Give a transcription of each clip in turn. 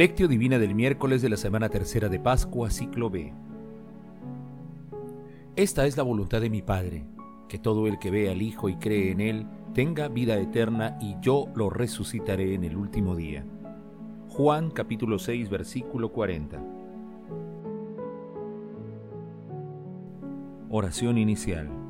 Lectio Divina del miércoles de la semana tercera de Pascua, ciclo B. Esta es la voluntad de mi Padre, que todo el que ve al Hijo y cree en Él tenga vida eterna y yo lo resucitaré en el último día. Juan capítulo 6 versículo 40. Oración inicial.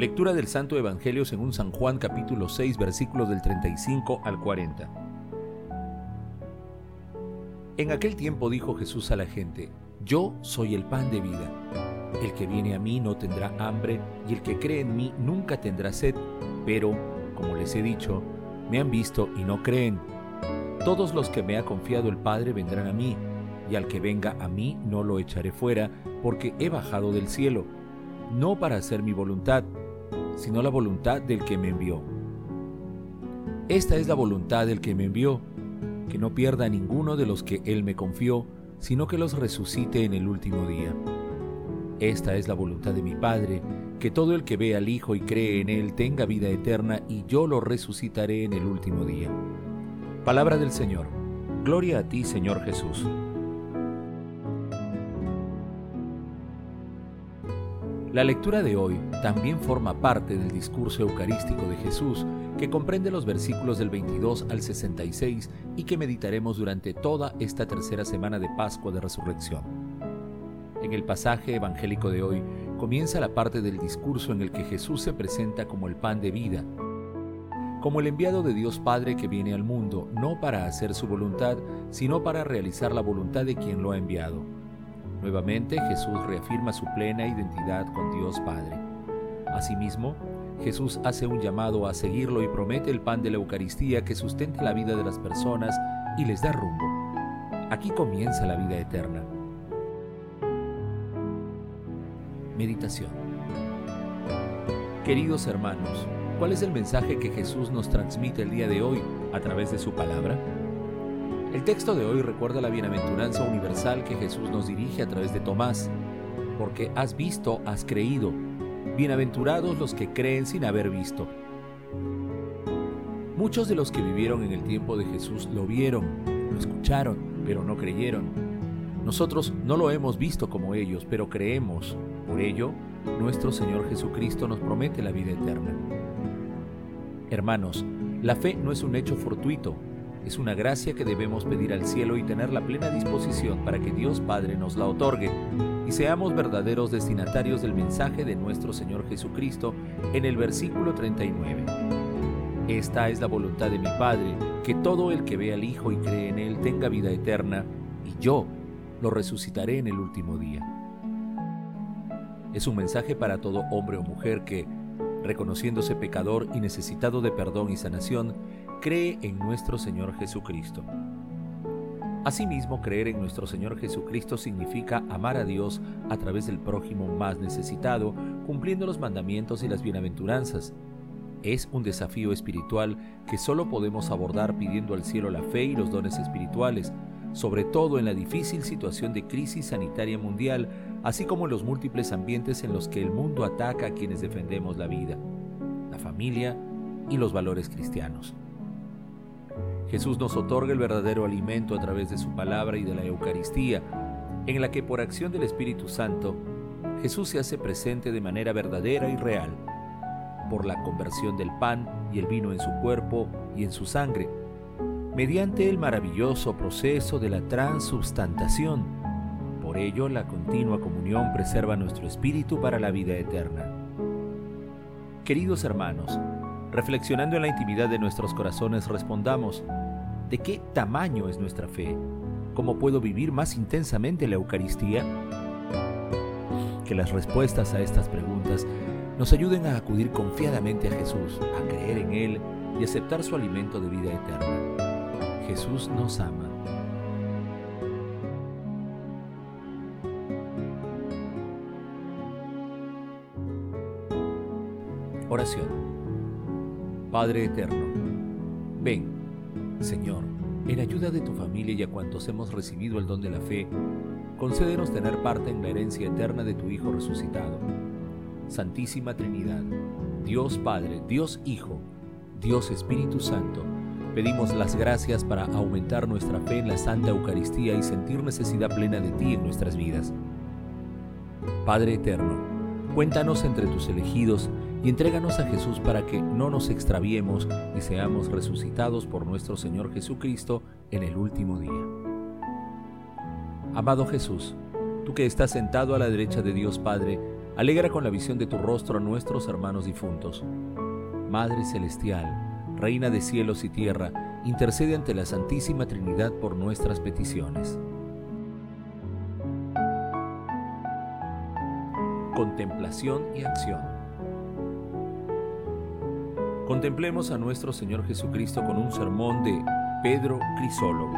Lectura del Santo Evangelio según San Juan capítulo 6 versículos del 35 al 40. En aquel tiempo dijo Jesús a la gente, Yo soy el pan de vida. El que viene a mí no tendrá hambre y el que cree en mí nunca tendrá sed, pero, como les he dicho, me han visto y no creen. Todos los que me ha confiado el Padre vendrán a mí, y al que venga a mí no lo echaré fuera, porque he bajado del cielo, no para hacer mi voluntad, sino la voluntad del que me envió. Esta es la voluntad del que me envió, que no pierda ninguno de los que él me confió, sino que los resucite en el último día. Esta es la voluntad de mi Padre, que todo el que ve al Hijo y cree en Él tenga vida eterna y yo lo resucitaré en el último día. Palabra del Señor. Gloria a ti, Señor Jesús. La lectura de hoy también forma parte del discurso eucarístico de Jesús, que comprende los versículos del 22 al 66 y que meditaremos durante toda esta tercera semana de Pascua de Resurrección. En el pasaje evangélico de hoy comienza la parte del discurso en el que Jesús se presenta como el pan de vida, como el enviado de Dios Padre que viene al mundo no para hacer su voluntad, sino para realizar la voluntad de quien lo ha enviado Nuevamente Jesús reafirma su plena identidad con Dios Padre. Asimismo, Jesús hace un llamado a seguirlo y promete el pan de la Eucaristía que sustenta la vida de las personas y les da rumbo. Aquí comienza la vida eterna. Meditación Queridos hermanos, ¿cuál es el mensaje que Jesús nos transmite el día de hoy a través de su palabra? El texto de hoy recuerda la bienaventuranza universal que Jesús nos dirige a través de Tomás, porque has visto, has creído. Bienaventurados los que creen sin haber visto. Muchos de los que vivieron en el tiempo de Jesús lo vieron, lo escucharon, pero no creyeron. Nosotros no lo hemos visto como ellos, pero creemos. Por ello, nuestro Señor Jesucristo nos promete la vida eterna. Hermanos, la fe no es un hecho fortuito, es una gracia que debemos pedir al cielo y tener la plena disposición para que Dios Padre nos la otorgue y seamos verdaderos destinatarios del mensaje de nuestro Señor Jesucristo en el versículo 39. Esta es la voluntad de mi Padre, que todo el que ve al Hijo y cree en Él tenga vida eterna, y yo lo resucitaré en el último día. Es un mensaje para todo hombre o mujer que, reconociéndose pecador y necesitado de perdón y sanación, cree en nuestro Señor Jesucristo. Asimismo, creer en nuestro Señor Jesucristo significa amar a Dios a través del prójimo más necesitado, cumpliendo los mandamientos y las bienaventuranzas. Es un desafío espiritual que solo podemos abordar pidiendo al cielo la fe y los dones espirituales, sobre todo en la difícil situación de crisis sanitaria mundial, así como en los múltiples ambientes en los que el mundo ataca a quienes defendemos la vida, la familia y los valores cristianos. Jesús nos otorga el verdadero alimento a través de su palabra y de la Eucaristía, en la que por acción del Espíritu Santo, Jesús se hace presente de manera verdadera y real, por la conversión del pan y el vino en su cuerpo y en su sangre, mediante el maravilloso proceso de la transubstantación. Por ello, la continua comunión preserva nuestro espíritu para la vida eterna. Queridos hermanos, reflexionando en la intimidad de nuestros corazones, respondamos, de qué tamaño es nuestra fe, cómo puedo vivir más intensamente la Eucaristía. Que las respuestas a estas preguntas nos ayuden a acudir confiadamente a Jesús, a creer en Él y aceptar su alimento de vida eterna. Jesús nos ama. Oración. Padre Eterno, ven Señor, en ayuda de tu familia y a cuantos hemos recibido el don de la fe, concédenos tener parte en la herencia eterna de tu Hijo resucitado. Santísima Trinidad, Dios Padre, Dios Hijo, Dios Espíritu Santo, pedimos las gracias para aumentar nuestra fe en la Santa Eucaristía y sentir necesidad plena de ti en nuestras vidas. Padre Eterno, cuéntanos entre tus elegidos y entréganos a Jesús para que no nos extraviemos y seamos resucitados por nuestro Señor Jesucristo en el último día. Amado Jesús, tú que estás sentado a la derecha de Dios Padre, alegra con la visión de tu rostro a nuestros hermanos difuntos. Madre Celestial, Reina de cielos y tierra, intercede ante la Santísima Trinidad por nuestras peticiones. Contemplación y acción. Contemplemos a nuestro Señor Jesucristo con un sermón de Pedro Crisólogo.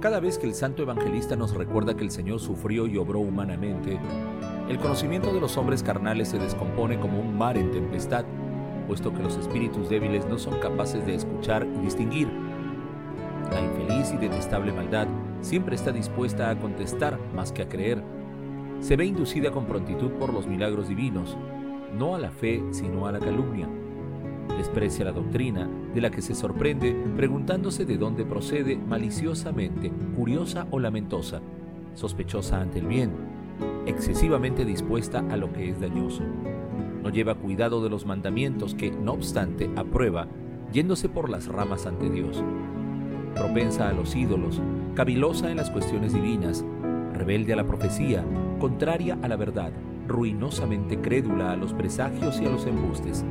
Cada vez que el santo evangelista nos recuerda que el Señor sufrió y obró humanamente, el conocimiento de los hombres carnales se descompone como un mar en tempestad, puesto que los espíritus débiles no son capaces de escuchar y distinguir. La infeliz y detestable maldad siempre está dispuesta a contestar más que a creer. Se ve inducida con prontitud por los milagros divinos, no a la fe, sino a la calumnia. Desprecia la doctrina, de la que se sorprende preguntándose de dónde procede maliciosamente, curiosa o lamentosa, sospechosa ante el bien, excesivamente dispuesta a lo que es dañoso. No lleva cuidado de los mandamientos que, no obstante, aprueba, yéndose por las ramas ante Dios. Propensa a los ídolos, cavilosa en las cuestiones divinas, rebelde a la profecía, contraria a la verdad, ruinosamente crédula a los presagios y a los embustes.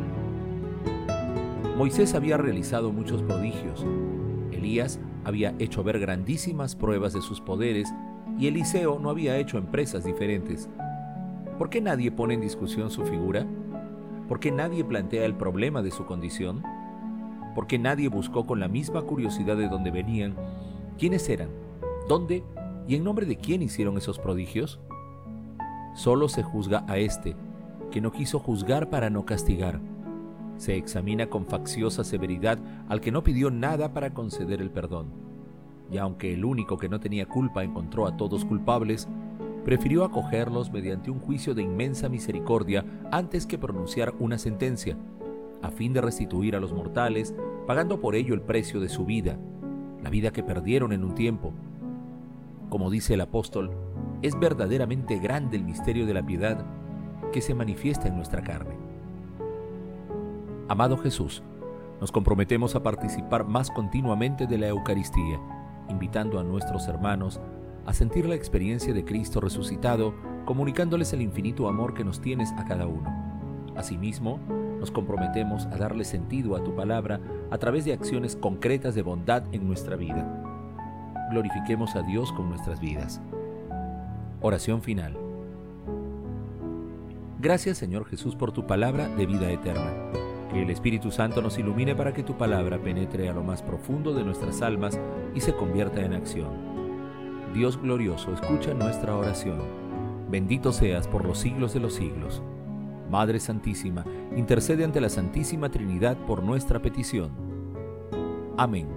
Moisés había realizado muchos prodigios, Elías había hecho ver grandísimas pruebas de sus poderes y Eliseo no había hecho empresas diferentes. ¿Por qué nadie pone en discusión su figura? ¿Por qué nadie plantea el problema de su condición? ¿Por qué nadie buscó con la misma curiosidad de dónde venían, quiénes eran, dónde y en nombre de quién hicieron esos prodigios? Solo se juzga a éste, que no quiso juzgar para no castigar. Se examina con facciosa severidad al que no pidió nada para conceder el perdón. Y aunque el único que no tenía culpa encontró a todos culpables, prefirió acogerlos mediante un juicio de inmensa misericordia antes que pronunciar una sentencia, a fin de restituir a los mortales, pagando por ello el precio de su vida, la vida que perdieron en un tiempo. Como dice el apóstol, es verdaderamente grande el misterio de la piedad que se manifiesta en nuestra carne. Amado Jesús, nos comprometemos a participar más continuamente de la Eucaristía, invitando a nuestros hermanos a sentir la experiencia de Cristo resucitado, comunicándoles el infinito amor que nos tienes a cada uno. Asimismo, nos comprometemos a darle sentido a tu palabra a través de acciones concretas de bondad en nuestra vida. Glorifiquemos a Dios con nuestras vidas. Oración final. Gracias Señor Jesús por tu palabra de vida eterna. Que el Espíritu Santo nos ilumine para que tu palabra penetre a lo más profundo de nuestras almas y se convierta en acción. Dios glorioso, escucha nuestra oración. Bendito seas por los siglos de los siglos. Madre Santísima, intercede ante la Santísima Trinidad por nuestra petición. Amén.